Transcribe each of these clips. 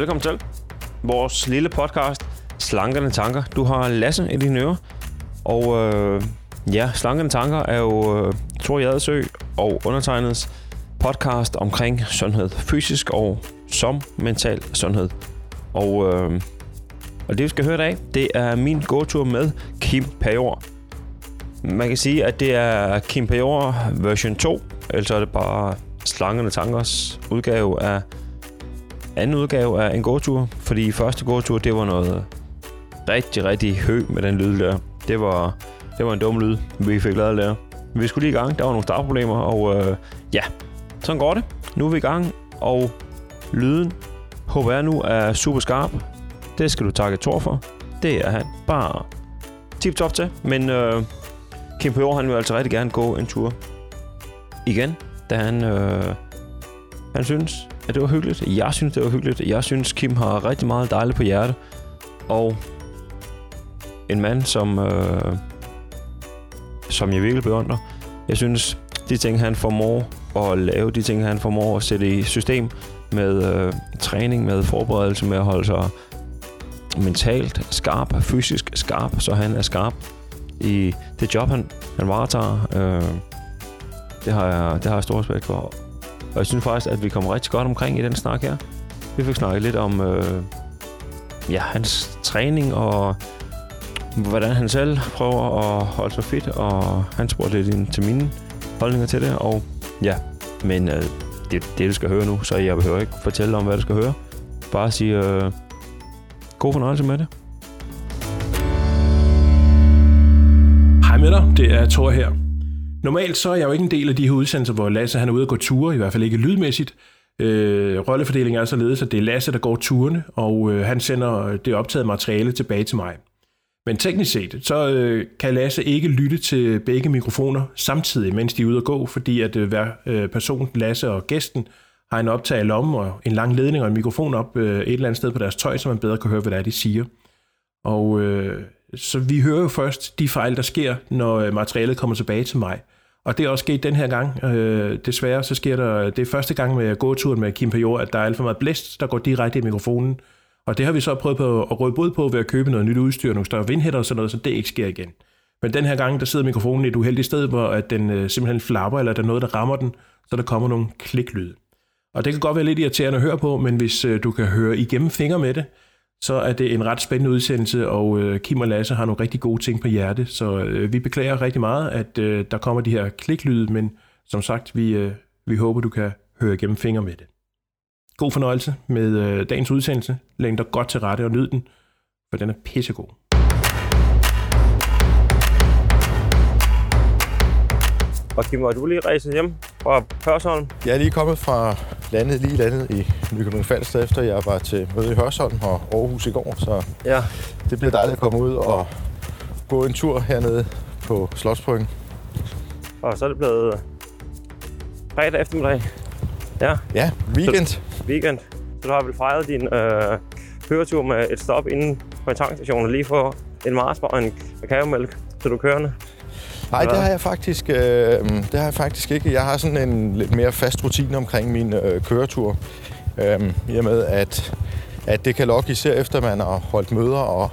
velkommen til vores lille podcast, Slankende Tanker. Du har Lasse i dine ører, og øh, ja, Slankende Tanker er jo øh, Thor Jadesø og undertegnets podcast omkring sundhed, fysisk og som mental sundhed. Og, øh, og det, vi skal høre i dag, det er min gåtur med Kim Pajor. Man kan sige, at det er Kim Pajor version 2, altså er det bare Slankende Tankers udgave af anden udgave af en gåtur, fordi første gåtur, det var noget rigtig, rigtig hø med den lyd der. Det var, det var en dum lyd, vi fik lavet der. Vi skulle lige i gang, der var nogle startproblemer, og øh, ja, sådan går det. Nu er vi i gang, og lyden håber jeg nu er super skarp. Det skal du takke Thor for. Det er han bare tip-top til. Men øh, Kim Pøver, han vil altså rigtig gerne gå en tur igen, da han, øh, han synes, at det var hyggeligt. Jeg synes, det var hyggeligt. Jeg synes, Kim har rigtig meget dejligt på hjerte. Og en mand, som, øh, som jeg virkelig beundrer. Jeg synes, de ting, han formår at lave, de ting, han formår at sætte i system med øh, træning, med forberedelse, med at holde sig mentalt skarp, fysisk skarp, så han er skarp i det job, han, han varetager. Øh, det, har jeg, det har jeg stor respekt for. Og jeg synes faktisk, at vi kom rigtig godt omkring i den snak her. Vi fik snakket lidt om øh, ja, hans træning og hvordan han selv prøver at holde sig fit, og han spurgte lidt ind til mine holdninger til det, og ja, men øh, det er det, du skal høre nu, så jeg behøver ikke fortælle om, hvad du skal høre. Bare sige øh, god fornøjelse med det. Hej med dig, det er Thor her. Normalt så er jeg jo ikke en del af de her udsendelser, hvor Lasse han er ude og gå ture, i hvert fald ikke lydmæssigt. Øh, rollefordelingen er således, at det er Lasse, der går turene, og øh, han sender øh, det optaget materiale tilbage til mig. Men teknisk set, så øh, kan Lasse ikke lytte til begge mikrofoner samtidig, mens de er ude at gå, fordi at øh, hver øh, person, Lasse og gæsten, har en optag i lommen og en lang ledning og en mikrofon op øh, et eller andet sted på deres tøj, så man bedre kan høre, hvad det er, de siger. Og øh, så vi hører jo først de fejl, der sker, når øh, materialet kommer tilbage til mig. Og det er også sket den her gang. Øh, desværre så sker der, det er første gang med gåturen med Kim Pajor, at der er alt for meget blæst, der går direkte i mikrofonen. Og det har vi så prøvet på at råde bod på ved at købe noget nyt udstyr, nogle større vindhætter og sådan noget, så det ikke sker igen. Men den her gang, der sidder mikrofonen i et uheldigt sted, hvor at den øh, simpelthen flapper, eller der er noget, der rammer den, så der kommer nogle kliklyd. Og det kan godt være lidt irriterende at høre på, men hvis øh, du kan høre igennem fingre med det, så er det en ret spændende udsendelse, og øh, Kim og Lasse har nogle rigtig gode ting på hjerte, så øh, vi beklager rigtig meget, at øh, der kommer de her kliklyde, men som sagt, vi, øh, vi håber, du kan høre igennem fingre med det. God fornøjelse med øh, dagens udsendelse. Læg dig godt til rette og nyd den, for den er pissegod. Og Kim, var du lige rejset hjem fra Hørsholm? Jeg er lige kommet fra landet, lige landet i Nykøbing Falster, efter jeg var til møde i Hørsholm og Aarhus i går. Så Ja. det bliver dejligt at komme ud og gå en tur hernede på Slotsbryggen. Og så er det blevet fredag eftermiddag. Ja, Ja, weekend. weekend. Så du har vel fejret din øh, køretur med et stop inden på en tankstation lige få en Mars og en kakaomælk, så du er kørende. Nej, det Ja. har jeg faktisk, øh, det har jeg faktisk ikke. Jeg har sådan en lidt mere fast rutine omkring min øh, køretur. Øh, I og med, at, at det kan lokke især efter, man har holdt møder og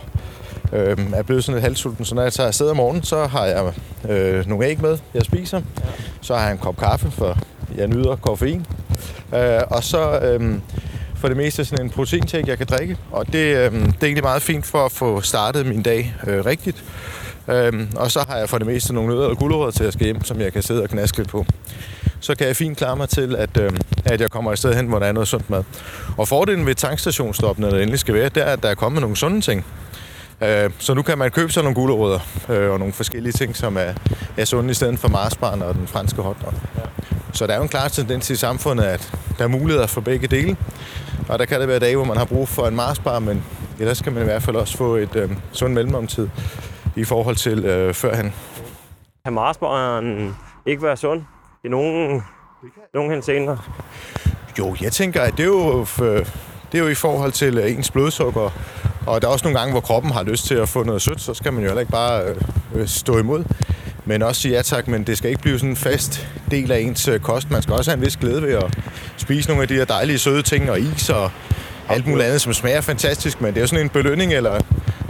øh, er blevet sådan lidt halvsulten. Så når jeg tager afsted om morgenen, så har jeg øh, nogle æg med, jeg spiser. Så har jeg en kop kaffe, for jeg nyder koffein. Øh, og så øh, for det meste sådan en proteintæk, jeg kan drikke. Og det, øh, det er egentlig meget fint for at få startet min dag øh, rigtigt. Øhm, og så har jeg for det meste nogle nødder og gulerødder til at skal hjem, som jeg kan sidde og knaske lidt på. Så kan jeg fint klare mig til, at, øhm, at jeg kommer et sted hen, hvor der er noget sundt mad. Og fordelen ved tankstationsstoppen, når det endelig skal være, det er, at der er kommet nogle sunde ting. Øh, så nu kan man købe sig nogle gulerødder øh, og nogle forskellige ting, som er, er sunde i stedet for marsbarn og den franske hotdog. Ja. Så der er jo en klar tendens i samfundet, at der er muligheder for begge dele. Og der kan det være dage, hvor man har brug for en marsbar, men ellers kan man i hvert fald også få et øh, sundt mellemomtid i forhold til øh, førhen. Kan Marsbaren ikke være sund i nogen, nogen henseender? Jo, jeg tænker, at det er jo, det er jo i forhold til øh, ens blodsukker. Og der er også nogle gange, hvor kroppen har lyst til at få noget sødt, så skal man jo heller ikke bare øh, øh, stå imod. Men også sige ja tak, men det skal ikke blive sådan en fast del af ens øh, kost. Man skal også have en vis glæde ved at spise nogle af de her dejlige søde ting og is og alt muligt andet, som smager fantastisk, men det er jo sådan en belønning, eller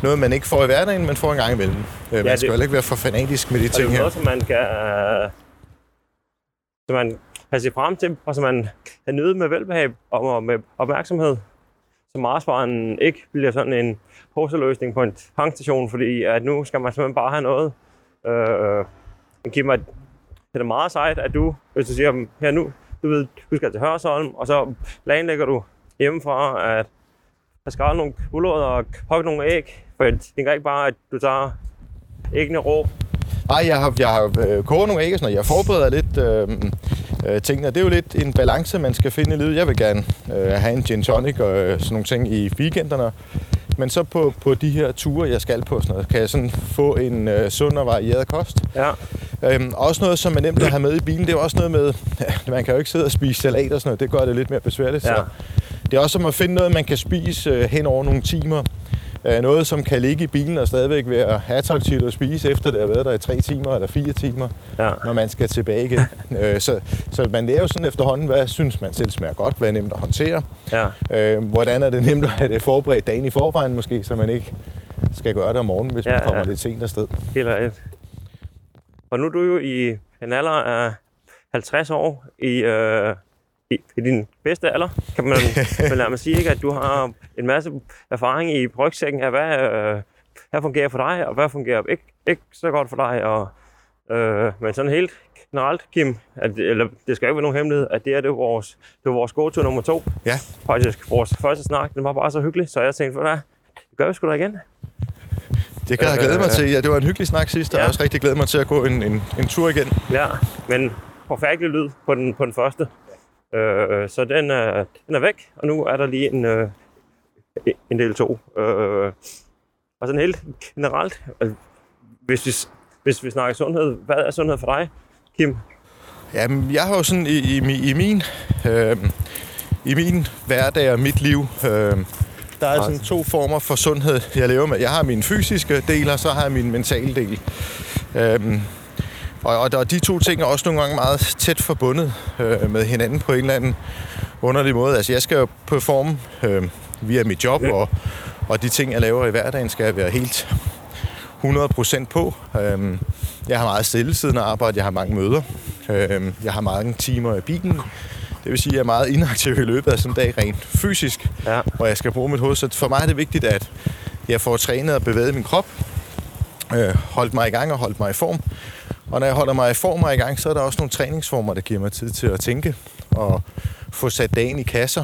noget, man ikke får i hverdagen, men får en gang imellem. Øh, man det- skal jo ikke være for fanatisk med de Og det er ting her. noget, som man kan, øh, som man kan se frem til, og som man kan nyde med velbehag og med opmærksomhed. Så Marsbaren ikke bliver sådan en poserløsning på en tankstation, fordi at nu skal man simpelthen bare have noget. Øh, det giver mig det er meget sejt, at du, hvis du siger, her nu, du ved, du skal til Hørsholm, og så planlægger du hjemmefra, at der skal nogle gulerødder og kokke nogle æg. For jeg tænker ikke bare, at du tager æggene rå, Nej, jeg har, jeg har øh, koget nogle æg og sådan noget. Jeg forbereder lidt øh, øh, tingene. Det er jo lidt en balance, man skal finde i livet. Jeg vil gerne øh, have en gin tonic og øh, sådan nogle ting i weekenderne. Men så på, på de her ture, jeg skal på, sådan noget, kan jeg sådan få en øh, sund og varieret kost. Ja, Øhm, også noget, som er nemt at have med i bilen. Det er også noget med, man kan jo ikke sidde og spise salat og sådan noget. Det gør det lidt mere besværligt. Ja. Så det er også som at finde noget, man kan spise øh, hen over nogle timer. Øh, noget, som kan ligge i bilen og stadigvæk være attraktivt at spise, efter det har været der i tre timer eller fire timer, ja, når man skal tilbage igen. øh, så, så man lærer jo sådan efterhånden, hvad synes man selv smager godt, hvad er nemt at håndtere. ja. Hvordan er det nemt at have det forberedt dagen i forvejen måske, så man ikke skal gøre det om morgenen, hvis Ja, man kommer ja. lidt sent afsted. Helt rigtigt. Og nu er du jo i en alder af 50 år i, øh, i, i din bedste alder, kan man vel mig sige, ikke? at du har en masse erfaring i rygsækken af, hvad, øh, hvad fungerer for dig, og hvad fungerer ikke, ikke så godt for dig. Og, øh, men sådan helt generelt, Kim, at, eller det skal ikke være nogen hemmelighed, at det er det vores, det er vores go-to nummer to. Ja. Faktisk vores første snak, den var bare så hyggelig, så jeg tænkte, hvad, det gør vi sgu da igen. Det kan jeg glæde mig Øh, til. Ja, det var en hyggelig snak sidst, og jeg ja. har også rigtig glædet mig til at gå en, en, en tur igen. Ja, men forfærdelig lyd på den, på den første. Øh, så den er, den er væk, og nu er der lige en, øh, en del to. Øh, og sådan helt generelt, øh, hvis vi, hvis vi snakker sundhed, hvad er sundhed for dig, Kim? Jamen, jeg har jo sådan i, i, mi- i min... Øh, i min hverdag og mit liv, øh, der er sådan to former for sundhed, jeg lever med. Jeg har min fysiske del, og så har jeg min mentale del. Øhm, og, og, der- og de to ting er også nogle gange meget tæt forbundet øh, med hinanden på en eller anden underlig måde. Altså, jeg skal jo performe øh, via mit job, og, og de ting, jeg laver i hverdagen, skal jeg være helt 100% på. Øhm, jeg har meget stillesiddende arbejde, jeg har mange møder, øhm, jeg har mange timer i bilen. Det vil sige, at jeg er meget inaktiv i løbet af sådan en dag rent fysisk, Ja, hvor jeg skal bruge mit hoved. Så for mig er det vigtigt, at jeg får trænet og bevæget min krop, øh, holdt mig i gang og holdt mig i form. Og når jeg holder mig i form og i gang, så er der også nogle træningsformer, der giver mig tid til at tænke og få sat dagen i kasser,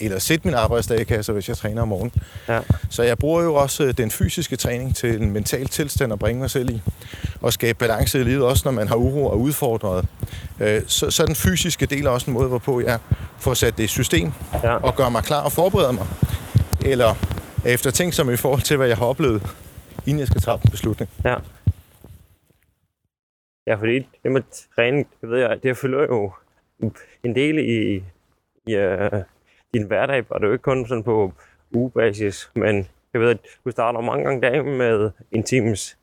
eller sætte min arbejdsdag i kasser, hvis jeg træner om morgenen. ja, Så jeg bruger jo også øh, den fysiske træning til en mental tilstand at bringe mig selv i. Og skabe balance i livet, også når man har uro og udfordret. Øh, Så, så er den fysiske del også en måde, hvorpå jeg får sat det i system ja. og gør mig klar og forbereder mig. Eller efter ting som i forhold til, hvad jeg har oplevet, inden jeg skal træffe en beslutning. Ja. Ja, fordi det med træning, det ved jeg, det fylder jo en del i, i uh, din hverdag, og det er jo ikke kun sådan på ugebasis, men jeg ved, at du starter mange gange dagen med en times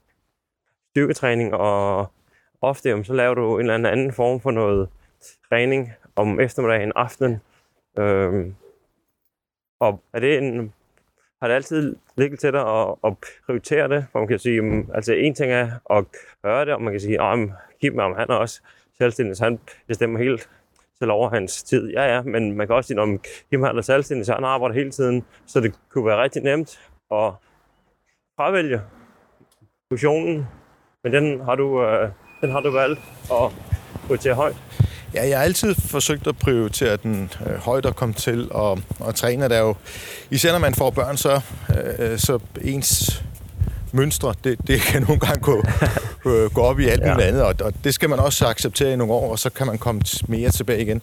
styrketræning, og ofte jamen, så laver du en eller anden anden form for noget træning om eftermiddagen, aftenen. Øhm, og er det en, har det altid ligget til dig at, at prioritere det? For man kan sige, altså en ting er at gøre det, og man kan sige, at Kim, om han er også selvstændig, så han bestemmer helt selv over hans tid. Ja, ja, men man kan også sige, om Kim han er selvstændig, så han arbejder hele tiden, så det kunne være rigtig nemt at fravælge fusionen, men den har du, øh, den har du valgt at prioritere højt. Ja, jeg har altid forsøgt at prioritere den øh, højt og komme til og, og træne. Der er jo, især når man får børn, så, øh, så ens mønstre, det, det kan nogle gange gå, øh, gå op i alt Ja. muligt andet, og, og det skal man også acceptere i nogle år, og så kan man komme mere tilbage igen.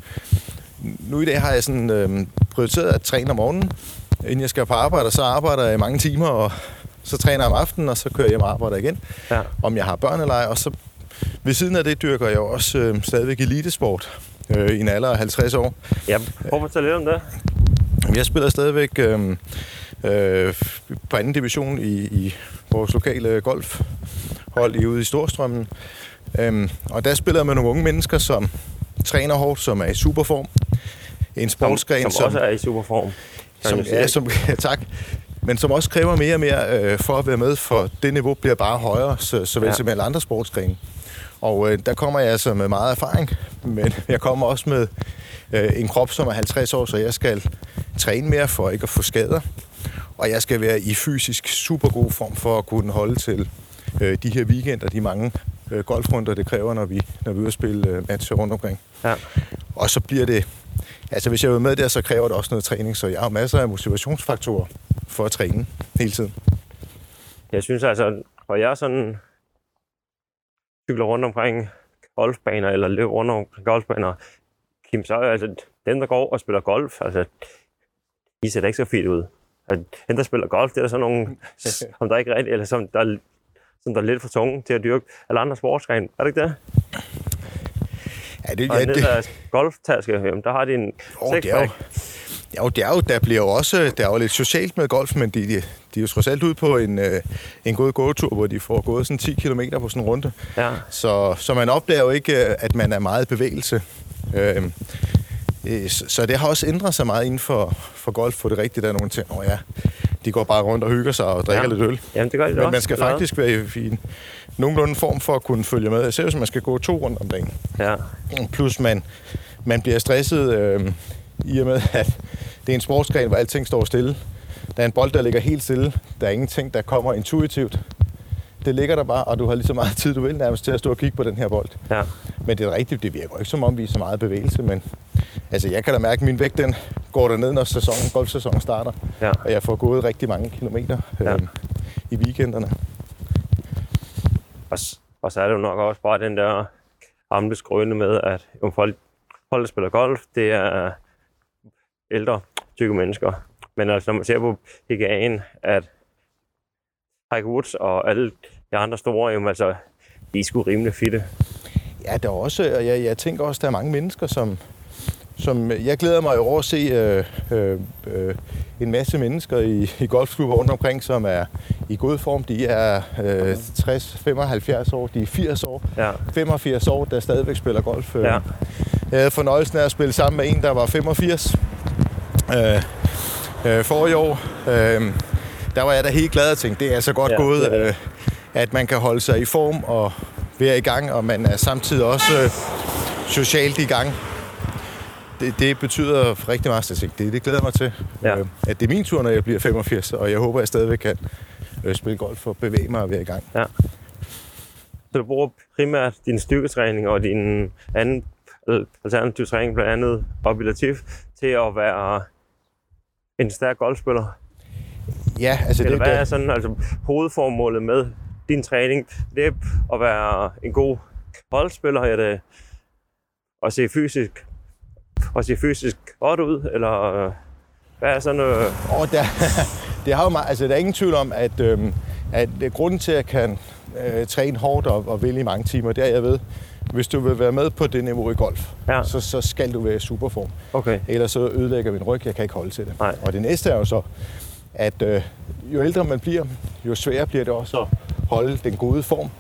Nu i dag har jeg sådan, øh, prioriteret at træne om morgenen, inden jeg skal på arbejde, og så arbejder jeg i mange timer, og så træner jeg om aftenen, og så kører jeg hjem og arbejder igen, Ja. om jeg har børn eller ej, og så ved siden af det dyrker jeg også øh, stadigvæk elitesport øh, i en alder af 50 år. Ja, prøv at fortælle lidt om det. Jeg spiller stadigvæk øh, øh, på anden division i, i vores lokale golfhold i ude i Storstrømmen. Øh, og der spiller med nogle unge mennesker, som træner hårdt, som er i superform. En Som, sportsgren, som, også er i super form. som, ja, som, ja, tak. Men som også kræver mere og mere øh, for at være med, for det niveau bliver bare højere, så, såvel ja. som alle andre sportsgrene. Og øh, der kommer jeg altså med meget erfaring, men jeg kommer også med øh, en krop, som er 50 år, så jeg skal træne mere for ikke at få skader. Og jeg skal være i fysisk super god form for at kunne holde til øh, de her weekender, de mange øh, golfrunder, det kræver, når vi, når vi er ude at spille øh, matcher rundt omkring. Ja. Og så bliver det... Altså, hvis jeg er med der, så kræver det også noget træning, så jeg har masser af motivationsfaktorer for at træne hele tiden. Jeg synes altså, og jeg er sådan cykler rundt omkring golfbaner, eller løber rundt omkring golfbaner, Kim, så er altså, dem, der går og spiller golf, altså, de ser da ikke så fint ud. Altså, dem, der spiller golf, det er der sådan nogle, som der ikke rigtig, eller som der, som der er lidt for tunge til at dyrke, eller andre sportsgrene. Er det ikke det? Ja, det, og ja, det... der golftaske, jamen, der har de en oh, sexpack. Jo, det er jo, der bliver jo også der er jo lidt socialt med golf, men de, de, de er jo trods alt ude på en, øh, en god gåtur, hvor de får gået sådan 10 km på sådan en runde. Ja. Så, så man opdager jo ikke, at man er meget i bevægelse. Øh, så det har også ændret sig meget inden for, for golf, for det rigtige. Der er nogle ting, oh ja, de går bare rundt og hygger sig og drikker ja. lidt øl. Jamen, det gør de Men også. man skal faktisk være i, i nogenlunde form for at kunne følge med. Selv hvis man skal gå to rundt om dagen. Ja. Plus man, man bliver stresset øh, i og med, at det er en sportsgren, hvor alting står stille. Der er en bold, der ligger helt stille. Der er ingenting, der kommer intuitivt. Det ligger der bare, og du har lige så meget tid, du vil nærmest til at stå og kigge på den her bold. Ja. Men det er rigtigt, det virker ikke som om, vi er så meget bevægelse, men altså, jeg kan da mærke, at min vægt den går ned, når sæsonen, golfsæsonen starter. Ja. Og jeg får gået rigtig mange kilometer ja. øh, i weekenderne. Og, og så er det jo nok også bare den der gamle skrøne med, at om folk, folk, der spiller golf, det er ældre, tykke mennesker. Men altså, når man ser på PGA'en, at Tiger Woods og alle de andre store, jamen, altså, de er sgu rimelig fitte. Ja, der er også, og jeg, jeg tænker også, der er mange mennesker, som, som jeg glæder mig over at se øh, øh, øh, en masse mennesker i, i golfklubber rundt omkring, som er i god form. De er øh, 60, 75 år, de er 80 år, ja. 85 år, der stadigvæk spiller golf. Ja. Jeg havde fornøjelsen af at spille sammen med en, der var 85 øh, øh, for i år. Øh, der var jeg da helt glad og tænkte, det er så godt ja, gået, øh, at man kan holde sig i form og være i gang, og man er samtidig også øh, socialt i gang. Det, det betyder rigtig meget, at det, det glæder mig til. Ja. Øh, at det er min tur, når jeg bliver 85, og jeg håber, at jeg stadigvæk kan øh, spille golf og bevæge mig og være i gang. Ja. Så du bruger primært din styrketræning og din anden alternativ træning, blandt andet opilativ, til at være en stærk golfspiller? Ja, altså Eller det, hvad er sådan altså, hovedformålet med din træning? Det er at være en god boldspiller, er det at se fysisk, at se fysisk godt ud, eller hvad er sådan? Øh... Oh, der, det har jo meget, altså, der er ingen tvivl om, at, øhm, at grunden til, at jeg kan øh, træne hårdt og, og vælge mange timer, det er, jeg ved, hvis du vil være med på det niveau i golf, ja. så, så skal du være i superform. Okay. Ellers så ødelægger min ryg, jeg kan ikke holde til det. Nej. Og det næste er jo så, at øh, jo ældre man bliver, jo sværere bliver det også at holde den gode form.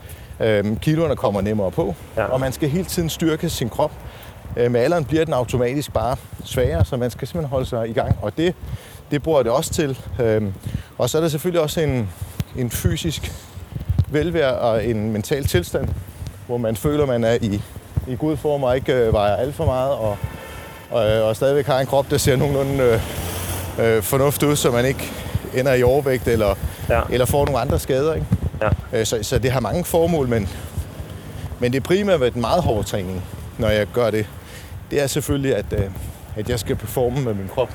Øhm, kiloerne kommer nemmere på, ja. og man skal hele tiden styrke sin krop. Øh, med alderen bliver den automatisk bare sværere, så man skal simpelthen holde sig i gang, og det, det bruger det også til. Øhm, og så er der selvfølgelig også en, en fysisk velvære og en mental tilstand, hvor man føler, man er i, i god form og ikke øh, vejer alt for meget, og, og, og stadigvæk har en krop, der ser nogenlunde øh, øh, fornuftig ud, så man ikke ender i overvægt eller, ja. eller får nogle andre skader. Ikke? Ja. Øh, så, så det har mange formål, men, men det primære ved den meget hårde træning, når jeg gør det, det er selvfølgelig, at, øh, at jeg skal performe med min krop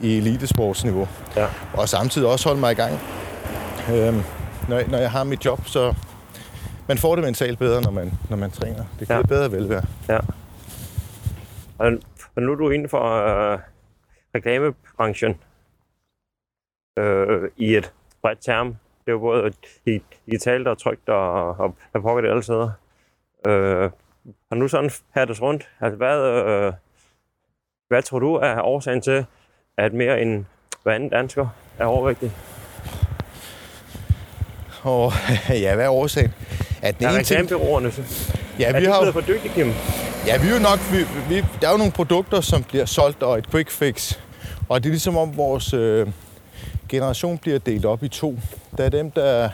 i elitesportsniveau. Ja. Og samtidig også holde mig i gang. Øh, når, når jeg har mit job, så man får det mentalt bedre, når man, når man træner. Det kan ja. bedre velvære. Ja. Og, og nu er du inden for øh, reklamebranchen øh, i et bredt term. Det er jo både digitalt og trygt og, og, og pokker det alle steder. Øh, har nu sådan hattet rundt? Altså, hvad, øh, hvad tror du er årsagen til, at mere end hver anden dansker er overvægtig? Og ja, hvad er årsagen? At den ja, reklamebyråerne. Ja, vi er har for dygtige, Kim? Ja, vi er jo nok... Vi, vi, der er jo nogle produkter, som bliver solgt, og et quick fix Og det er ligesom om vores øh, generation bliver delt op i to. Der er dem, der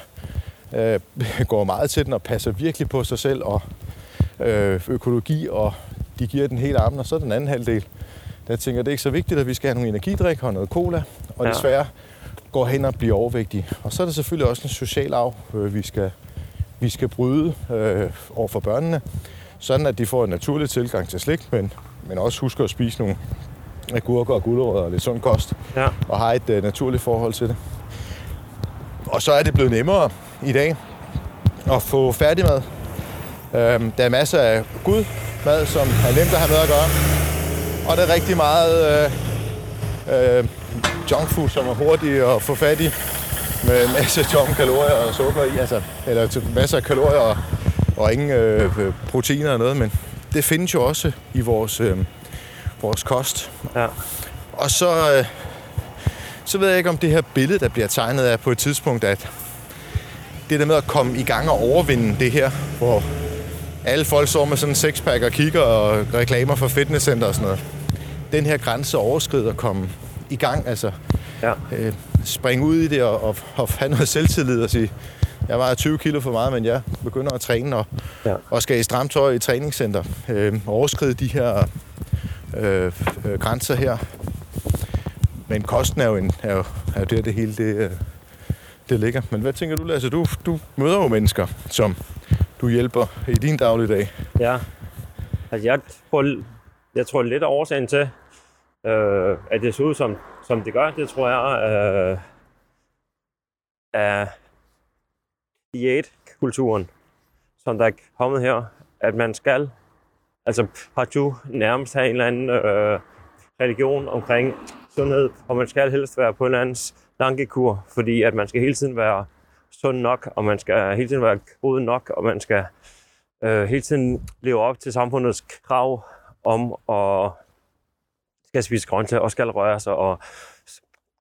øh, går meget til den og passer virkelig på sig selv og øh, økologi, og de giver den hele armen, og så er den anden halvdel, der tænker, det er ikke så vigtigt, at vi skal have nogle energidrik og noget cola, og ja. desværre går hen og bliver overvægtige. Og så er der selvfølgelig også en social arv, øh, vi, skal, vi skal bryde øh, over for børnene, sådan at de får en naturlig tilgang til slik, men, men også husker at spise nogle agurker og gulerødder og lidt sund kost, Ja. og har et øh, naturligt forhold til det. Og så er det blevet nemmere i dag at få færdigmad. Øhm, der er masser af god mad, som er nemt at have med at gøre. Og der er rigtig meget øh, øh, junk food, som er hurtigt at få fat i. Med en masse tomme kalorier og sukker i. Altså, eller masser af kalorier og, og ingen øh, proteiner og noget. Men det findes jo også i vores, øh, vores kost. Ja. Og så, øh, så ved jeg ikke, om det her billede, der bliver tegnet, er på et tidspunkt, at det der med at komme i gang og overvinde det her, hvor alle folk står med sådan en sexpack og kigger og reklamer for fitnesscenter og sådan noget. Den her grænse overskrider at komme i gang, altså Ja. øh, springe ud i det og, og, og have noget selvtillid og sige, jeg vejer 20 kilo for meget, men jeg begynder at træne og, Ja. og skal i stramt tøj i træningscenter. Øh, overskride de her øh, øh, grænser her. Men kosten er jo, en, er jo, er jo der, det hele det, øh, det ligger. Men hvad tænker du, Lasse? Du, du møder jo mennesker, som du hjælper i din dagligdag. Ja. Altså, jeg tror, jeg tror lidt af årsagen til, øh, at det ser ud, som, som det gør, det tror jeg, øh, er diætkulturen, som der er kommet her, at man skal, altså partout nærmest have en eller anden øh, religion omkring sundhed, og man skal helst være på en eller anden slankekur, fordi at man skal hele tiden være sund nok, og man skal hele tiden være god nok, og man skal øh, hele tiden leve op til samfundets krav om at skal spise grøntsager og skal røre sig og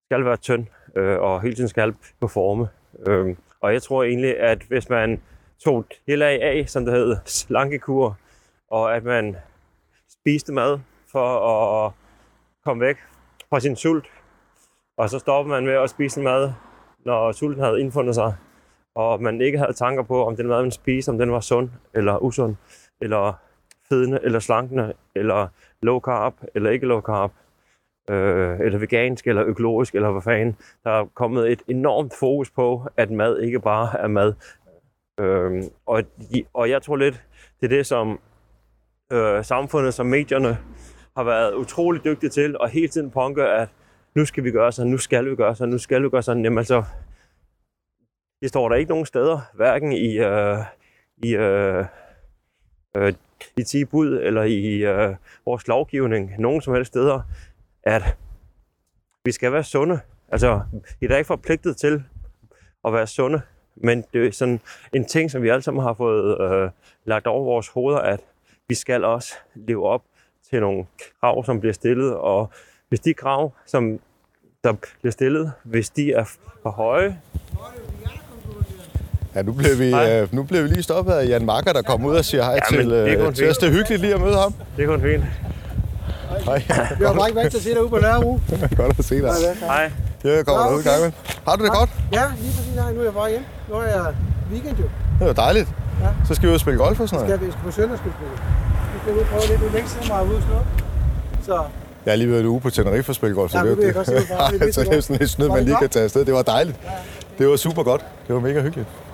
skal være tynd øh, og hele tiden skal performe. Øh, og jeg tror egentlig, at hvis man tog hele af, som det hedder, slankekur, og at man spiste mad for at komme væk fra sin sult, og så stopper man med at spise mad, når sulten havde indfundet sig, og man ikke havde tanker på, om den mad, man spiste, om den var sund eller usund, eller fedende, eller slankende, eller low carb, eller ikke low carb, øh, eller vegansk, eller økologisk, eller hvad fanden. Der er kommet et enormt fokus på, at mad ikke bare er mad. Øh, og, og jeg tror lidt, det er det, som øh, samfundet, som medierne har været utrolig dygtige til, og hele tiden punke, at nu skal vi gøre sådan, nu skal vi gøre sådan, nu skal vi gøre sådan. Jamen altså, det står der ikke nogen steder, hverken i, øh, i, øh, øh, i 10 bud eller i øh, vores lovgivning, nogen som helst steder, at vi skal være sunde. Altså, vi er da ikke forpligtet til at være sunde, men det er sådan en ting, som vi alle sammen har fået øh, lagt over vores hoveder, at vi skal også leve op til nogle krav, som bliver stillet, og hvis de krav, som der bliver stillet, hvis de er for høje, Ja, nu bliver vi, Hej. øh, nu bliver vi lige stoppet af Jan Marker, der kommer ud og siger hej Ja, til, det er øh, til os. Det er hyggeligt lige at møde ham. det er kun fint. Hej. Jeg var bare ikke vant til at se dig ude på Nørrebro. godt at se dig. Hej. Jeg kommer Nå, derud i okay. gang med. Har du det godt? Ja, lige præcis. Nej, nu er jeg bare hjem. Nu er jeg weekend jo. Det var dejligt. Ja. Så skal vi ud og spille golf og sådan noget. Skal vi skal på søndag spille. Vi skal ud og prøve lidt. Det er længe siden, jeg var ude og slå. Så Jeg har lige været en uge på Tenerife og spille golf, så Ja, det, er hvor bare det er lidt så det er det lige godt? kan tage afsted. Det var dejligt. Det var super godt. Det var mega hyggeligt. og skal ikke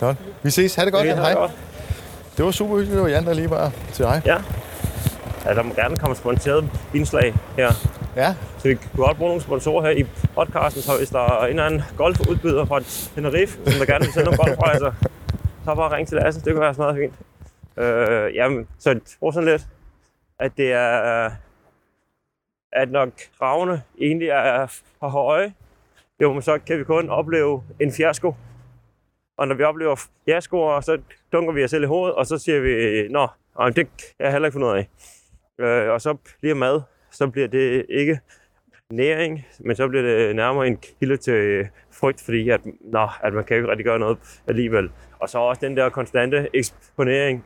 Godt. Vi ses. Ha' det godt, er Hej. godt. Det var super hyggeligt. Det var Jan, der lige var til dig. Ja. Ja, der må gerne komme sponsoreret indslag her. Ja, Så vi kunne godt bruge nogle sponsorer her i podcasten, så hvis der er en eller anden golfudbyder fra Tenerife, som der gerne vil sende nogle golfrejser, så bare ring til Lasse. Det kunne være meget fint. Øh, jamen, så jeg tror sådan lidt, at det er, at når kravene egentlig er for høje, jo, så kan vi kun opleve en fiasko. Og når vi oplever fiaskoer, så dunker vi os selv i hovedet, og så siger vi, nå, ej, det er jeg heller ikke fundet af. Øh, og så bliver mad, så bliver det ikke næring, men så bliver det nærmere en kilde til øh, frygt, fordi at, nå, at man kan ikke rigtig gøre noget alligevel. Og så også den der konstante eksponering,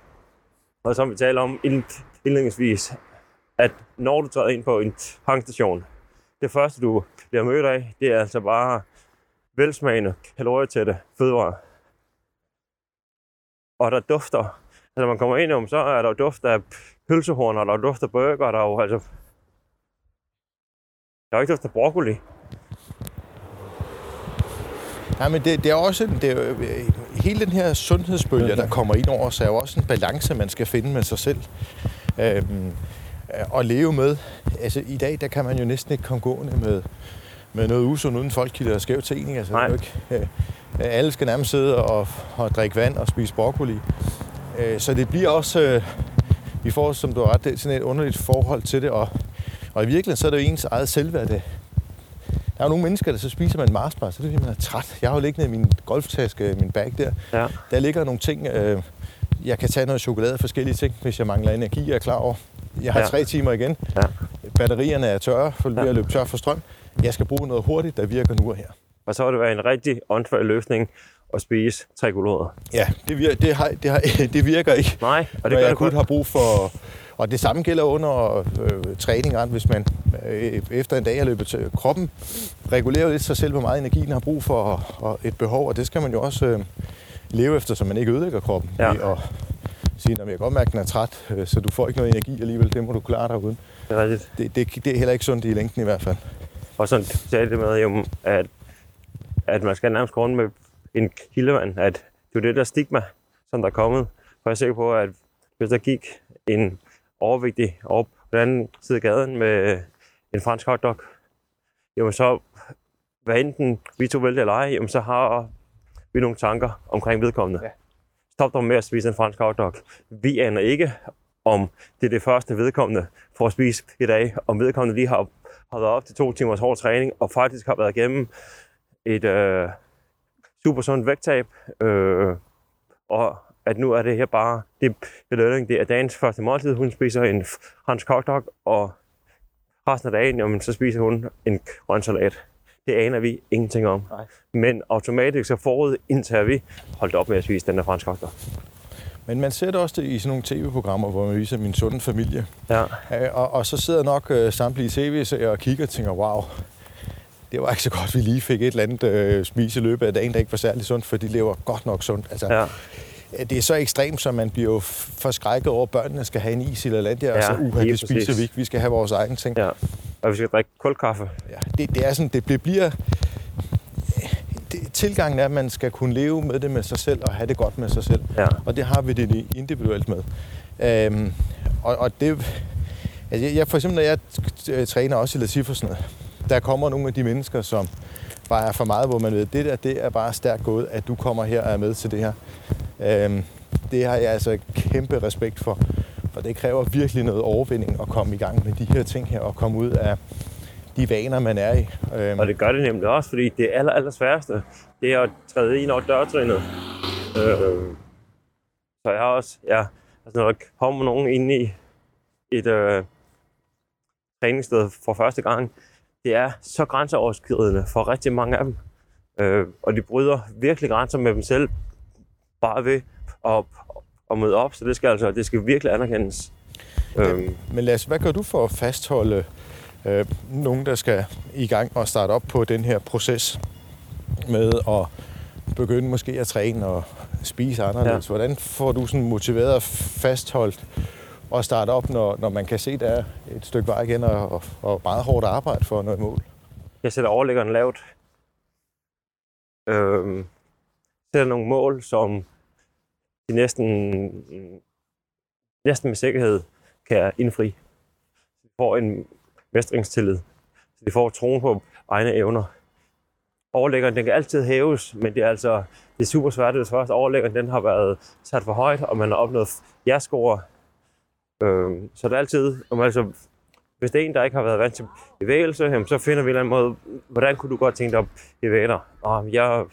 og som vi taler om indledningsvis, at når du træder ind på en tankstation, det første, du bliver mødt af, det er altså bare velsmagende, kalorietætte fødevarer. Og der dufter, altså når man kommer ind om, så er der duft af pølsehorn, og der er duft af burger, der er jo altså... Der er jo ikke duft af broccoli. Nej, men det, det er også det er, jo- øh, hele den her sundhedsbølge, der kommer ind over os, er jo også en balance, man skal finde med sig selv. Øhm, og leve med. Altså, i dag, der kan man jo næsten ikke komme gående med, med noget usund, uden folk kilder skæv til en. Altså, det er jo ikke, øh, alle skal nærmest sidde og, og drikke vand og spise broccoli. Øh, så det bliver også... Øh, vi får, som du har ret, det er sådan et underligt forhold til det, og, og i virkeligheden så er det jo ens eget selvværd, der er jo nogle mennesker, der så spiser man Marsbar, så er det fordi, man er træt. Jeg har jo liggende i min golftaske, min bag der. Ja. Der ligger nogle ting. Øh, jeg kan tage noget chokolade og forskellige ting, hvis jeg mangler energi, jeg er klar over. Jeg har Ja. tre timer igen. Ja. Batterierne er tørre, for Ja. er løbet tør for strøm. Jeg skal bruge noget hurtigt, der virker nu og her. Og så vil det være en rigtig åndfærd løsning at spise trikoloder. Ja, det, virker, det, har, det, har, det virker ikke. Nej, og det gør jeg det kun godt. har brug for... Og det samme gælder under øh, træning, hvis man øh, efter en dag har løbet til kroppen, regulerer lidt sig selv, hvor meget energi den har brug for og, og et behov, og det skal man jo også øh, leve efter, så man ikke ødelægger kroppen. Ja. Ved at sige, at jeg kan godt mærke, at den er træt, øh, så du får ikke noget energi alligevel, det må du klare dig uden. Det er. Det, det, det er heller ikke sundt i længden i hvert fald. Og sådan sagde det med, jo, at, at man skal nærmest gå med en kildevand. At det er det der stigma, som der er kommet. For jeg er sikker på, at hvis der gik en overvægtig over på den anden side af gaden med en fransk hotdog, jamen så, hvad enten vi to vælger eller ej, jamen så har vi nogle tanker omkring vedkommende. Ja. Stop dog med at spise en fransk hotdog. Vi aner ikke, om det er det første vedkommende for at spise i dag, om vedkommende lige har, har været op til to timers hård træning, og faktisk har været igennem et øh, super sundt vægttab, øh, og at nu er det her bare, det belønning, det er dagens første måltid, hun spiser en fransk hotdog, og resten af dagen, jamen, så spiser hun en grøn salat. Det aner vi ingenting om. Nej. Men automatisk så forud indtager vi, holdt op med at spise den der fransk hotdog. Men man ser det også i sådan nogle tv-programmer, hvor man viser min sunde familie. Ja, Øh, Og, og så sidder nok øh, samtlige tv-serier og kigger og tænker, wow, det var ikke så godt, vi lige fik et eller andet øh, spise i løbet af dagen, der ikke var særlig sundt, for de lever godt nok sundt. Altså, ja, ja. Det er så ekstremt, så man bliver jo forskrækket over, at børnene skal have en is eller andet, og Ja, så uha, det spiser præcis. vi ikke, vi skal have vores egen ting. ja. Og vi skal drikke kulkaffe. Ja, det, det er sådan, det bliver... Tilgangen er, at man skal kunne leve med det med sig selv og have det godt med sig selv. Ja, Og det har vi det individuelt med. Øhm, og, og det... Altså jeg, for eksempel, når jeg træner også i Latif og sådan noget, der kommer nogle af de mennesker, som bare er for meget, hvor man ved, det der, det er bare stærkt gået, at du kommer her og er med til det her. Øhm, det har jeg altså kæmpe respekt for, for det kræver virkelig noget overvinding at komme i gang med de her ting her, og komme ud af de vaner, man er i. Øhm, og det gør det nemlig også, fordi det aller, aller sværeste, det er at træde ind over dørtrinnet. Øh, så jeg har også, ja, altså når der kommer nogen ind i et øh, træningssted for første gang, det er så grænseoverskridende for rigtig mange af dem. Øh, og de bryder virkelig grænser med dem selv, bare ved at, at møde op, så det skal altså, det skal virkelig anerkendes. Øh, Men Lasse, hvad gør du for at fastholde øh, nogen, der skal i gang og starte op på den her proces med at begynde måske at træne og spise anderledes? Ja. Hvordan får du sådan motiveret og fastholdt og starte op, når, når man kan se, der er et stykke vej igen og, og, og meget hårdt arbejde for at nå i mål? Jeg sætter overlæggeren lavt. Øhm, sætter nogle mål, som de næsten, næsten med sikkerhed kan indfri. Får en mestringstillid. Så de får troen på egne evner. Overlæggeren den kan altid hæves, men det er altså det er super svært, hvis først overlæggeren den har været sat for højt, og man har opnået jerscore. Øh, så det er altid, om altså, hvis det er en, der ikke har været vant til bevægelse, jamen, så finder vi en eller anden måde, hvordan kunne du godt tænke dig at bevæge dig? Og jeg,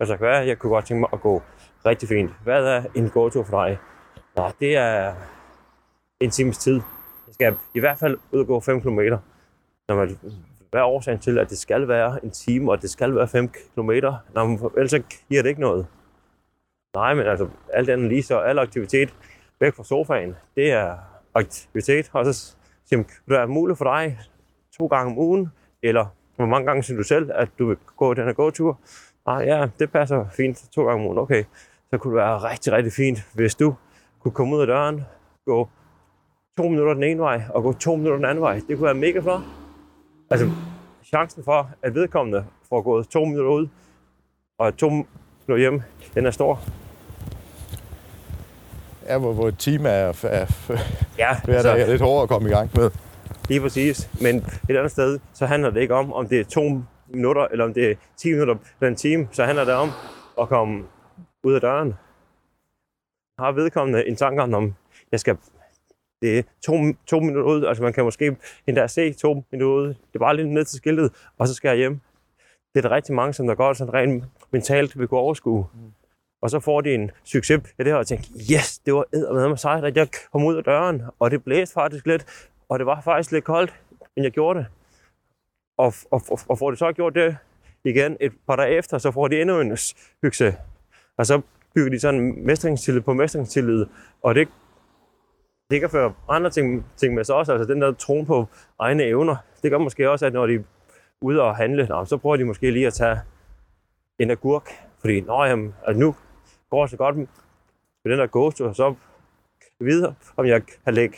altså hvad, jeg kunne godt tænke mig at gå rigtig fint. Hvad er en gåtur for dig? Nå, det er en times tid. Jeg skal i hvert fald ud og gå 5 km. Når man, hvad er årsagen til, at det skal være en time, og det skal være 5 km? Når man, ellers så giver det ikke noget. Nej, men altså, alt andet lige så, al aktivitet væk fra sofaen, det er aktivitet. Og så siger man, det er muligt for dig to gange om ugen, eller hvor mange gange synes du selv, at du vil gå den her gåtur? Ah, ja, det passer fint to gange om ugen. Okay, så kunne det være rigtig, rigtig fint, hvis du kunne komme ud af døren, gå to minutter den ene vej, og gå to minutter den anden vej. Det kunne være mega flot. Altså, chancen for, at vedkommende får gået to minutter ud, og to minutter hjem, den er stor. Ja, hvor, hvor et team er, er, Ja, er, der er lidt hårdere at komme i gang med. Lige præcis. Men et andet sted, så handler det ikke om, om det er to minutter, eller om det er 10 minutter eller en time. Så handler det om at komme ud af døren. Har vedkommende en tanke om, jeg skal det er to, to minutter ud. Altså man kan måske endda se to minutter ud. Det er bare lidt ned til skiltet, og så skal jeg hjem. Det er der rigtig mange, som der godt sådan rent mentalt vil kunne overskue. Mm. Og så får de en succes i det her, og tænker, yes, det var med mig sejt, at jeg kom ud af døren, og det blæste faktisk lidt, og det var faktisk lidt koldt, men jeg gjorde det. Og, og, og, og får de så gjort det igen et par dage efter, så får de endnu en succes. Og så bygger de sådan mestringstillid på mestringstillid, og det, det kan føre andre ting, ting med sig også, altså den der tro på egne evner. Det gør måske også, at når de er ude og handle, nå, så prøver de måske lige at tage en agurk, fordi nå, jamen, altså nu går det så godt med den der gåstur, så videre, om jeg kan lægge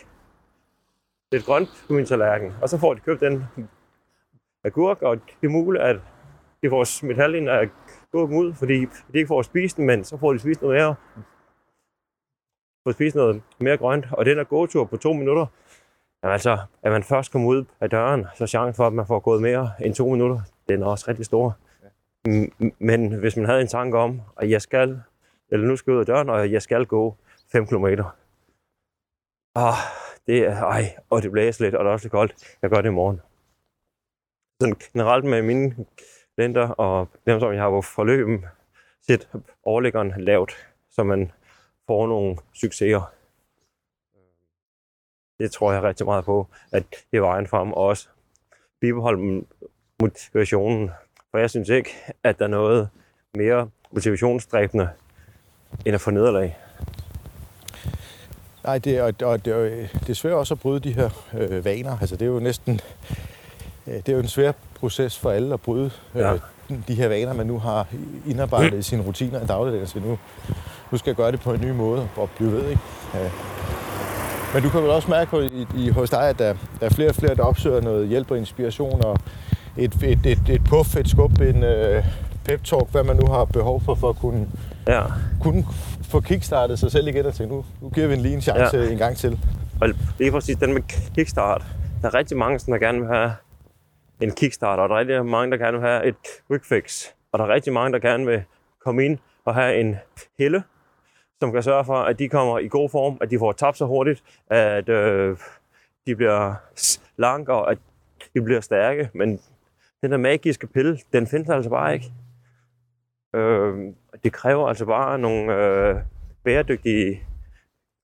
lidt grønt på min tallerken. Og så får de købt den agurk, og det er muligt, at de får smidt halvdelen af agurken ud, fordi de ikke får spist den, men så får de spist noget mere. Får spist noget mere grønt, og den der gåtur på to minutter, jamen altså, at man først kommer ud af døren, så er chancen for, at man får gået mere end to minutter, den er også rigtig stor. Men hvis man havde en tanke om, at jeg skal, eller nu skal jeg ud af døren, og jeg skal gå 5 km. Ah, det er, ej, og det blæser lidt, og det er også lidt koldt. Jeg gør det i morgen. Sådan generelt med mine lenter og dem, som jeg har på forløben, sæt overlæggeren lavt, så man får nogle succeser. Det tror jeg rigtig meget på, at det er vejen frem, og også bibeholde motivationen. For jeg synes ikke, at der er noget mere motivationsdræbende, end at få nederlag. Nej, det er, og det, er, det er svært også at bryde de her øh, vaner. Altså, det er jo næsten øh, det er jo en svær proces for alle at bryde øh, ja. De her vaner, man nu har indarbejdet i sine rutiner i dagligdagen. Så nu, nu skal jeg gøre det på en ny måde og blive ved. Ikke? Ja. Men du kan vel også mærke på, i, i, hos dig, at der, der er flere og flere, der opsøger noget hjælp og inspiration, og et, et, et, et puff, et skub, en øh, pep-talk, hvad man nu har behov for, for at kunne, ja. kunne få kickstartet sig selv igen og tænke, nu, nu giver vi en lige en chance ja. en gang til. Og lige præcis den med kickstart. Der er rigtig mange, der gerne vil have en kickstart, og der er rigtig mange, der gerne vil have et quick fix. Og der er rigtig mange, der gerne vil komme ind og have en helle, som kan sørge for, at de kommer i god form, at de får tabt så hurtigt, at øh, de bliver slanke og at de bliver stærke. Men den der magiske pille, den findes altså bare ikke. Øh, det kræver altså bare nogle øh, bæredygtige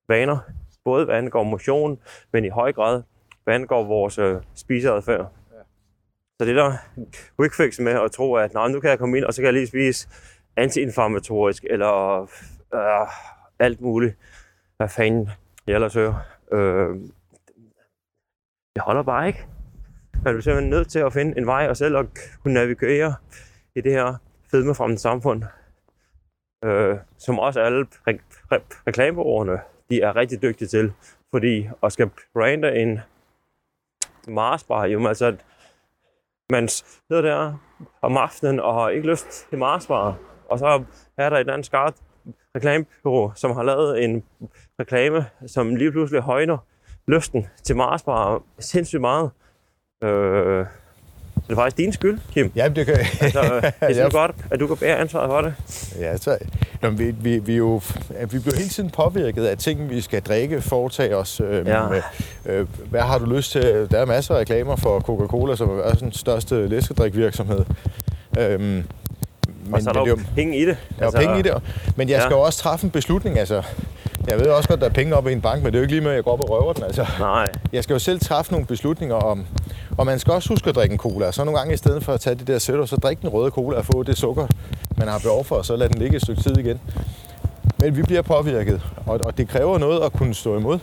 vaner, både hvad angår motion, men i høj grad hvad angår vores øh, spiseadfærd. Så det der quick fix med at tro, at nu kan jeg komme ind, og så kan jeg lige spise antiinflammatorisk, eller øh, alt muligt. Hvad fanden jeg ellers hører. Øh, det holder bare ikke. Man er simpelthen nødt til at finde en vej og selv at kunne navigere i det her fedmefremmende samfund, øh, som også alle re- re- reklamebureauerne, de er rigtig dygtige til, fordi at skal brande en Marsbar, jo altså, man sidder der om aftenen og har ikke lyst til Marsbar, og så er der et andet skarpt reklamebureau, som har lavet en reklame, som lige pludselig højner lysten til Marsbar sindssygt meget. Øh, det er faktisk din skyld, Kim. Ja, det kan altså, Det er godt, at du kan bære ansvaret for det. Ja, så, Nå, vi, vi, vi, jo, vi bliver hele tiden påvirket af ting, vi skal drikke, foretage os. Øh, ja. med, øh, hvad har du lyst til? Der er masser af reklamer for Coca-Cola, som er den største læskedrikvirksomhed. Øhm, men, og så er der jo penge i det. Der er altså, penge i det, men jeg skal ja. jo også træffe en beslutning. Altså, jeg ved også godt, at der er penge op i en bank, men det er jo ikke lige med, at jeg går op og røver den. Altså. Nej. Jeg skal jo selv træffe nogle beslutninger om, og man skal også huske at drikke en cola. Så nogle gange i stedet for at tage det der sætter, så drik den røde cola og få det sukker, man har behov for, og så lad den ligge et stykke tid igen. Men vi bliver påvirket, og, og det kræver noget at kunne stå imod.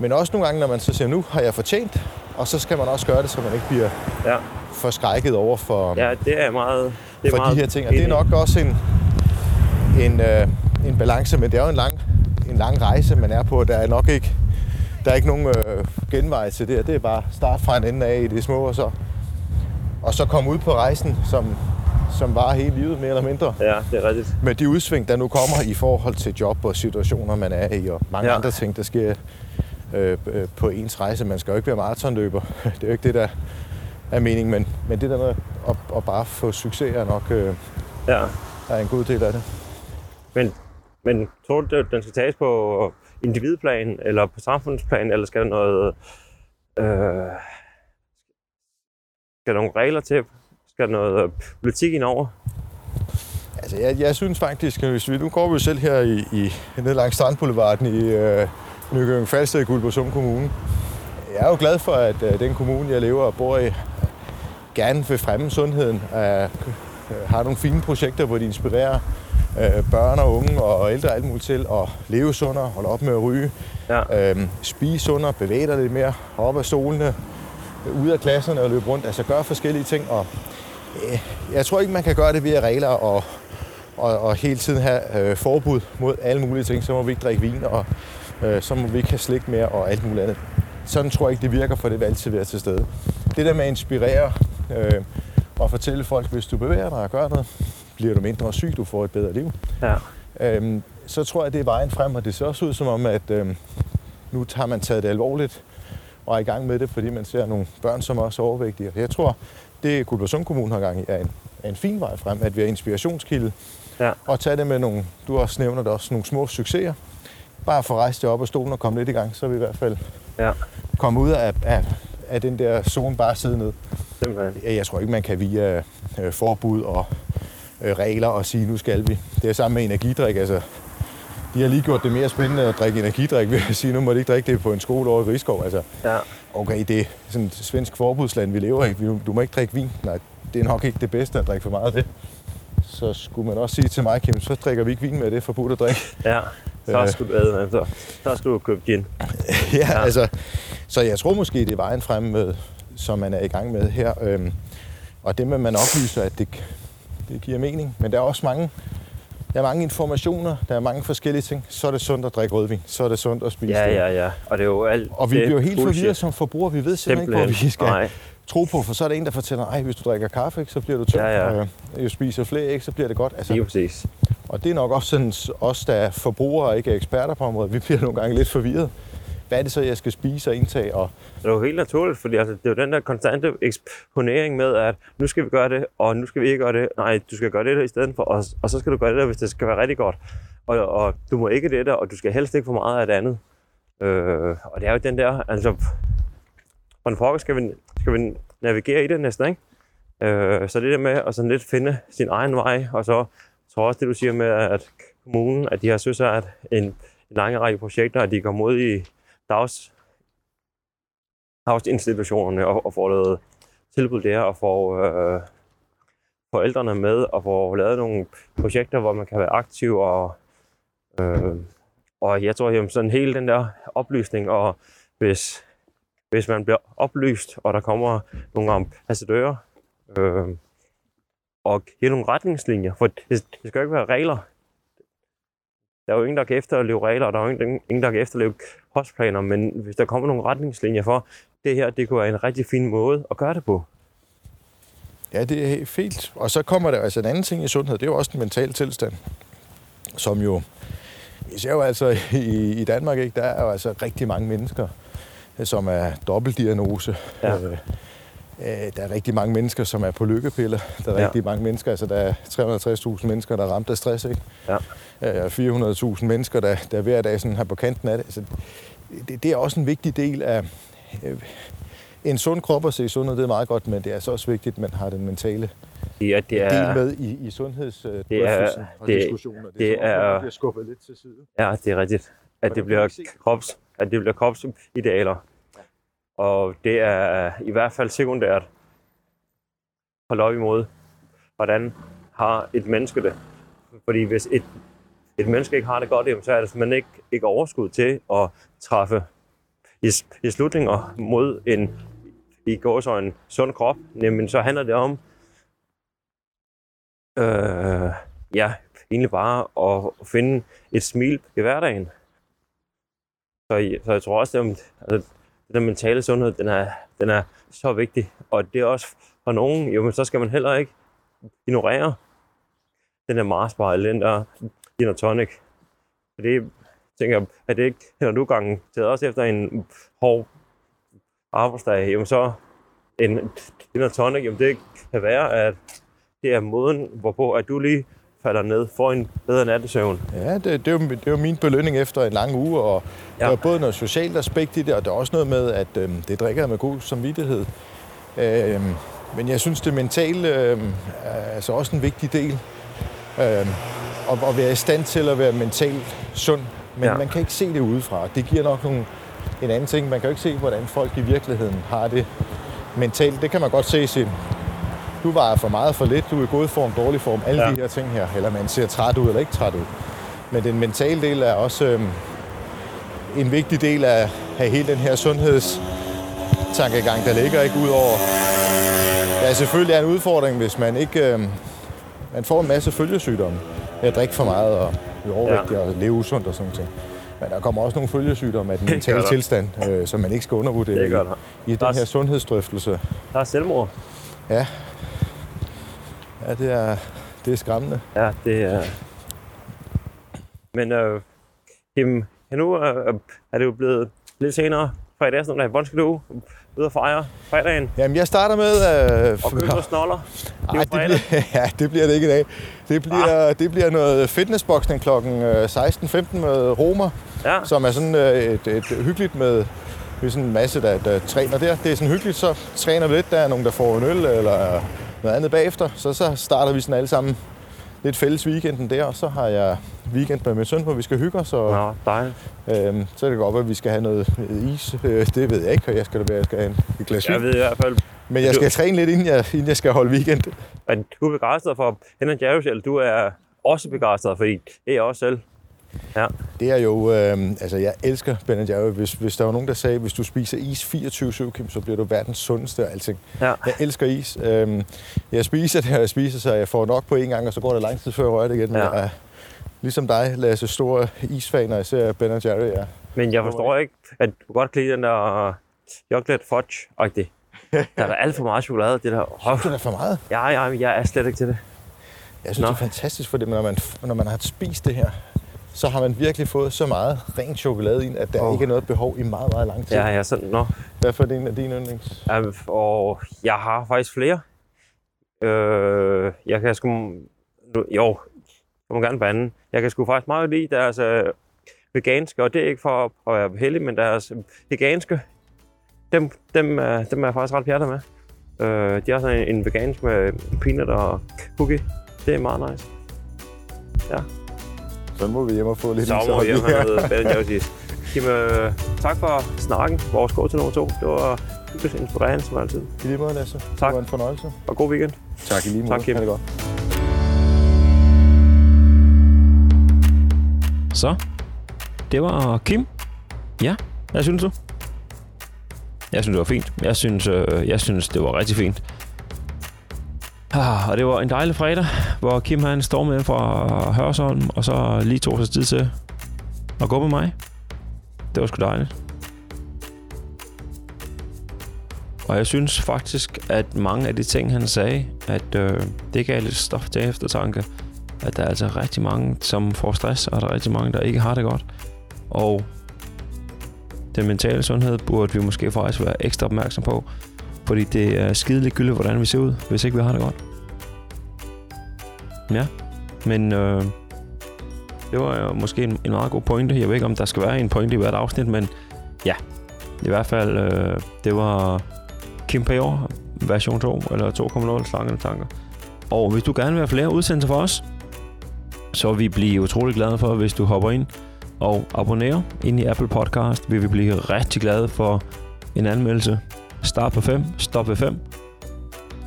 Men også nogle gange, når man så siger, nu har jeg fortjent Og så skal man også gøre det, så man ikke bliver Ja, forskrækket over for, ja det er meget... Det er for meget de her ting. Og det er nok også en, en, øh, en balance, men det er jo en lang, en lang rejse, man er på. Der er nok ikke, der er ikke nogen øh, genvej til det. her. Det er bare start fra en ende af i det små, og så, og så komme ud på rejsen, som, som var hele livet, mere eller mindre. Ja, det er rigtigt. Med de udsving, der nu kommer i forhold til job og situationer, man er i, og mange Ja. andre ting, der sker øh, øh, på ens rejse. Man skal jo ikke være maratonløber. Det er jo ikke det, der er meningen, men, men det der med at, at bare få succes er nok øh, Ja. er en god del af det. Men, men tror du, den skal tages på individplan, eller på samfundsplan, eller skal der noget... Øh, skal der nogle regler til? Skal der noget øh, politik indover? Altså, jeg, jeg synes faktisk, at hvis vi, nu går vi jo selv her i, i ned langs Strandboulevarden i øh, Nykøbing Falster i Guldborgsum Kommune. Jeg er jo glad for, at øh, den kommune, jeg lever og bor i, gerne vil fremme sundheden. Øh, har nogle fine projekter, hvor de inspirerer øh, børn og unge og ældre alt muligt til at leve sundere, holde op med at ryge, Ja. øh, spise sundere, bevæge dig lidt mere, op af stolene, ud af klasserne og løbe rundt. Altså gøre forskellige ting. Og, øh, jeg tror ikke, man kan gøre det via regler og, og, og hele tiden have øh, forbud mod alle mulige ting. Så må vi ikke drikke vin, og øh, så må vi ikke have slik mere og alt muligt andet. Sådan tror jeg ikke, det virker, for det vil altid være til stede. Det der med at inspirere øh, og fortælle folk, hvis du bevæger dig og gør noget, bliver du mindre syg, du får et bedre liv. Ja. Øhm, så tror jeg, det er vejen frem, og det ser også ud som om, at øhm, nu har man taget det alvorligt og er i gang med det, fordi man ser nogle børn, som også er overvægtige. Jeg tror, det Guldborgsund Kommune har gang i, er en, er en fin vej frem, at vi er inspirationskilde, Ja. og tage det med nogle, du også nævner det også, nogle små succeser. Bare få rejst jer op af stolen og komme lidt i gang, så er vi i hvert fald Ja, komme ud af, af, af den der zone, bare sidde ned. simpelthen. Jeg tror ikke, man kan via øh, forbud og regler og sige, nu skal vi. Det er samme med energidrik. Altså, de har lige gjort det mere spændende at drikke energidrik ved at sige, nu må de ikke drikke det på en skole over i Rigskov. Altså, Ja. okay, det er sådan et svensk forbudsland, vi lever i. Du må ikke drikke vin. Nej, det er nok ikke det bedste at drikke for meget af det. Så skulle man også sige til mig, Kim, så drikker vi ikke vin med det er forbudt at drikke. Ja, så Øh. skulle du æde med, så, så skulle du købe gin. ja, Ja. altså, så jeg tror måske, det er vejen frem, med, som man er i gang med her. Øhm, og det med, man oplyser, at det, det giver mening. Men der er også mange, der er mange informationer, der er mange forskellige ting. Så er det sundt at drikke rødvin, så er det sundt at spise Ja, det. ja, ja. Og det er jo alt Og vi det bliver helt forvirret som forbrugere. Vi ved simpelthen ikke, hvor Simpelthen. vi skal Nej. tro på. For så er der en, der fortæller, at hvis du drikker kaffe, ikke, så bliver du tynd. Ja, ja. Og øh, jo spiser flere æg, så bliver det godt. Lige Altså, præcis. og det er nok også sådan, os, der er forbrugere og ikke er eksperter på området, vi bliver nogle gange lidt forvirret. Hvad er det så, jeg skal spise og indtage? Og Det er jo helt naturligt, fordi altså, det er jo den der konstante eksponering med, at nu skal vi gøre det, og nu skal vi ikke gøre det. Nej, du skal gøre det der i stedet for, og, og så skal du gøre det der, hvis det skal være rigtig godt. Og, og du må ikke det der, og du skal helst ikke for meget af det andet. Øh, og det er jo den der, altså, hvordan pokker skal vi, skal vi navigere i det næsten, ikke? Øh, så det der med at sådan lidt finde sin egen vej, og så tror jeg også det, du siger med, at kommunen, at de har synes, at en, en lang række projekter, at de kommer ud i daginstitutionerne og, og får lavet tilbud der, og får øh, forældrene med, og får lavet nogle projekter, hvor man kan være aktiv, og, øh, og jeg tror, jamen, sådan hele den der oplysning, og hvis, hvis man bliver oplyst, og der kommer nogle ambassadører, øh, og giver nogle retningslinjer, for det, det skal jo ikke være regler. Der er jo ingen, der kan efterleve regler, og der er jo ingen, der kan efterleve kostplaner, men hvis der kommer nogle retningslinjer for, det her, det kunne være en rigtig fin måde at gøre det på. Ja, det er helt fint. Og så kommer der altså en anden ting i sundhed, det er jo også den mentale tilstand, som jo, vi ser jo altså i, i Danmark, ikke, der er jo altså rigtig mange mennesker, som er dobbeltdiagnose. Ja. Øh, øh, der er rigtig mange mennesker, som er på lykkepiller. Der er Ja. rigtig mange mennesker, altså der er 360.000 mennesker, der er ramt af stress, ikke? Ja. Øh, 400.000 mennesker, der, der hver dag sådan har på kanten af det. Altså, det, det er også en vigtig del af, øh, en sund krop at se sundhed, det er meget godt, men det er så også vigtigt, at man har den mentale Ja, det del er, med i, i sundhedsdrøftelsen det er- og det- diskussioner. Det, det er, er- bliver skubbet lidt til side. ja, det er rigtigt. At det bliver krops, at det bliver kropsidealer. Og det er øh, i hvert fald sekundært holde op imod, hvordan har et menneske det. Fordi hvis et, et menneske ikke har det godt, så er det simpelthen ikke, ikke overskud til at træffe beslutninger mod en i går så en sund krop, jamen så handler det om, øh, ja, egentlig bare at finde et smil i hverdagen. Så, jeg- så jeg tror også, at altså, den mentale sundhed, den er, den er så vigtig. Og det er også for nogen, jo, men så skal man heller ikke ignorere den der Marsbar, eller den der gin og tonic. For det tænker jeg, at det ikke hænder du gangen til også efter en hård arbejdsdag, jamen så en gin og tonic, jamen det kan være, at det er måden, hvorpå at du lige falder ned for en bedre nattesøvn. Ja, det, det, er jo, det er jo min belønning efter en lang uge, og ja. Der er både noget socialt aspekt i det, og der er også noget med, at øhm, det drikker jeg med god samvittighed. Øhm, men jeg synes, det mentale øhm, er altså også en vigtig del. Øhm, at, at være i stand til at være mentalt sund. Men ja. Man kan ikke se det udefra. Det giver nok nogle, en anden ting. Man kan jo ikke se, hvordan folk i virkeligheden har det mentalt. Det kan man godt se i du vejer for meget for lidt, du er i god form, dårlig form, alle ja. De her ting her. Eller man ser træt ud eller ikke træt ud. Men den mentale del er også øhm, en vigtig del af, af hele den her sundhedstankegang, der ligger ikke ud over. Der er selvfølgelig en udfordring, hvis man ikke øhm, man får en masse følgesygdomme. At drikke for meget og blive overvægtig ja. og leve usundt og sådan noget. Men der kommer også nogle følgesygdomme af den mentale tilstand, øh, som man ikke skal undervurdere Det i, i den er her sundhedsdrøftelse. Der er selvmord. Ja, ja det, er, det er skræmmende. Ja, det er... Men øh, jamen, ja, nu øh, er det jo blevet lidt senere fredag eftermiddag. Hvordan skal du ud og fejre fredagen Jamen, jeg starter med... Øh, og købe noget snoller? Det Ej, det bliver, ja, det bliver det ikke i dag. Det bliver, det bliver noget fitnessboksning kl. 16.15 med Romer, Ja, som er sådan øh, et, et hyggeligt med vi er sådan en masse, der, der træner der. Det er sådan hyggeligt, så træner vi lidt. Der er nogen, der får en øl eller noget andet bagefter. Så, så starter vi sådan alle sammen lidt fælles weekenden der, og så har jeg weekend med min søn, hvor vi skal hygge os. Og, Nå, dejligt. øhm, så er det godt, at vi skal have noget is. Øh, det ved jeg ikke, og jeg skal da være, jeg skal have en, et glas Jeg ved i hvert fald, Men jeg skal træne lidt, inden jeg, inden jeg skal holde weekend. at du er begejstret for Ben Jerry's, eller du er også begejstret, fordi det er jeg også selv. Ja, Det er jo, øh, altså jeg elsker Ben Jerry. Hvis, hvis der var nogen, der sagde, hvis du spiser is 24-7, Kim, så bliver du verdens sundeste og alting. ja. Jeg elsker is. Øh, jeg spiser det, og jeg spiser, så jeg får nok på en gang, og så går det lang tid, før jeg rører det igen. Men Ja. jeg er, ligesom dig, Lasse, store isfan, og jeg ser Ben Jerry. Ja. Men jeg forstår ikke, at du godt kan lide den der chocolate fudge-agtig. Der er der alt for meget chokolade, det der. Oh, Det er for meget. ja, ja, jeg er slet ikke til det. Jeg synes, Nå. det er fantastisk, for det, når man, når man har spist det her, så har man virkelig fået så meget ren chokolade ind, at der oh. ikke er noget behov i meget, meget lang tid. Ja, er sådan. Derfor er det en af dine yndlings. Ja, og jeg har faktisk flere. Øh, jeg kan sgu... Jo, jeg må gerne bande. Jeg kan sgu faktisk meget lide deres øh, veganske, og det er ikke for at være heldig, men deres veganske, dem, dem, er, dem er jeg faktisk ret pjattet med. Øh, de har sådan en, en vegansk med peanut og cookie. Det er meget nice. Så må vi hjem og få lidt Så må og vi hjem have noget. Kim, øh, tak for snakken. Vores gå til nummer to. Det var hyggeligt inspirerende som altid. I lige måde, Lasse. Tak. Det var en fornøjelse. Og god weekend. Tak i lige måde. Tak, Kim. Ha' det godt. Så, det var Kim. Ja, hvad synes du? Jeg synes, det var fint. Jeg synes, øh, jeg synes det var rigtig fint. Ah, og det var en dejlig fredag, hvor Kim han stormede fra Hørsholm, og så lige tog sig tid til at gå med mig. Det var sgu dejligt. Og jeg synes faktisk, at mange af de ting, han sagde, at øh, det gav lidt stof til eftertanke. At der er altså rigtig mange, som får stress, og der er rigtig mange, der ikke har det godt. Og den mentale sundhed burde vi måske faktisk være ekstra opmærksom på. Fordi det er skideligt gyldigt, hvordan vi ser ud, hvis ikke vi har det godt. Ja, men øh, det var jo måske en, en meget god pointe. Jeg ved ikke, om der skal være en pointe i hvert afsnit, men ja, i hvert fald, øh, det var Kim Pajor, version 2, eller 2.0, slangende tanker. Og hvis du gerne vil have flere udsendelser for os, så vil vi blive utrolig glade for, hvis du hopper ind og abonnerer ind i Apple Podcast. Vi blive rigtig glade for en anmeldelse. Start på 5, stop ved 5.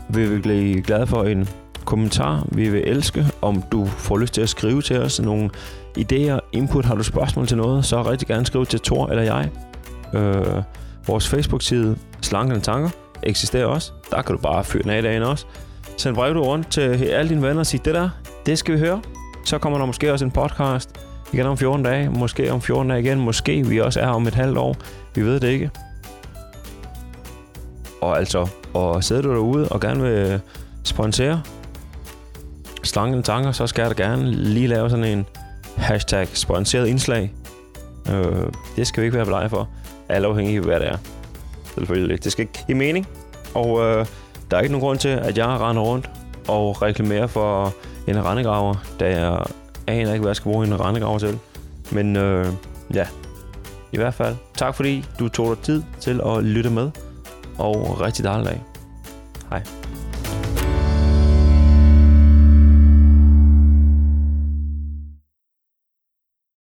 Vi blive glade for en kommentar. Vi vil elske, om du får lyst til at skrive til os nogle idéer, input. Har du spørgsmål til noget, så rigtig gerne skriv til Tor eller jeg. Øh, vores Facebook-side Slankende Tanker. eksisterer også. Der kan du bare fyre den af i dagen også. Send brev du rundt til alle dine venner og sig, det der, det skal vi høre. Så kommer der måske også en podcast igen om 14 dage. Måske om 14 dage igen. Måske vi også er om et halvt år. Vi ved det ikke. Og altså, og sidder du derude og gerne vil sponsere slangen tanker, så skal jeg da gerne lige lave sådan en hashtag sponsoreret indslag. Øh, det skal vi ikke være blege for. Alt afhængig af, hvad det er. Selvfølgelig. Det skal ikke give mening. Og øh, der er ikke nogen grund til, at jeg render rundt og reklamerer for en rendegraver, da jeg aner ikke, hvad jeg skal bruge en rendegraver til. Men øh, ja, i hvert fald, tak fordi du tog dig tid til at lytte med, og rigtig dejlig dag. Hej.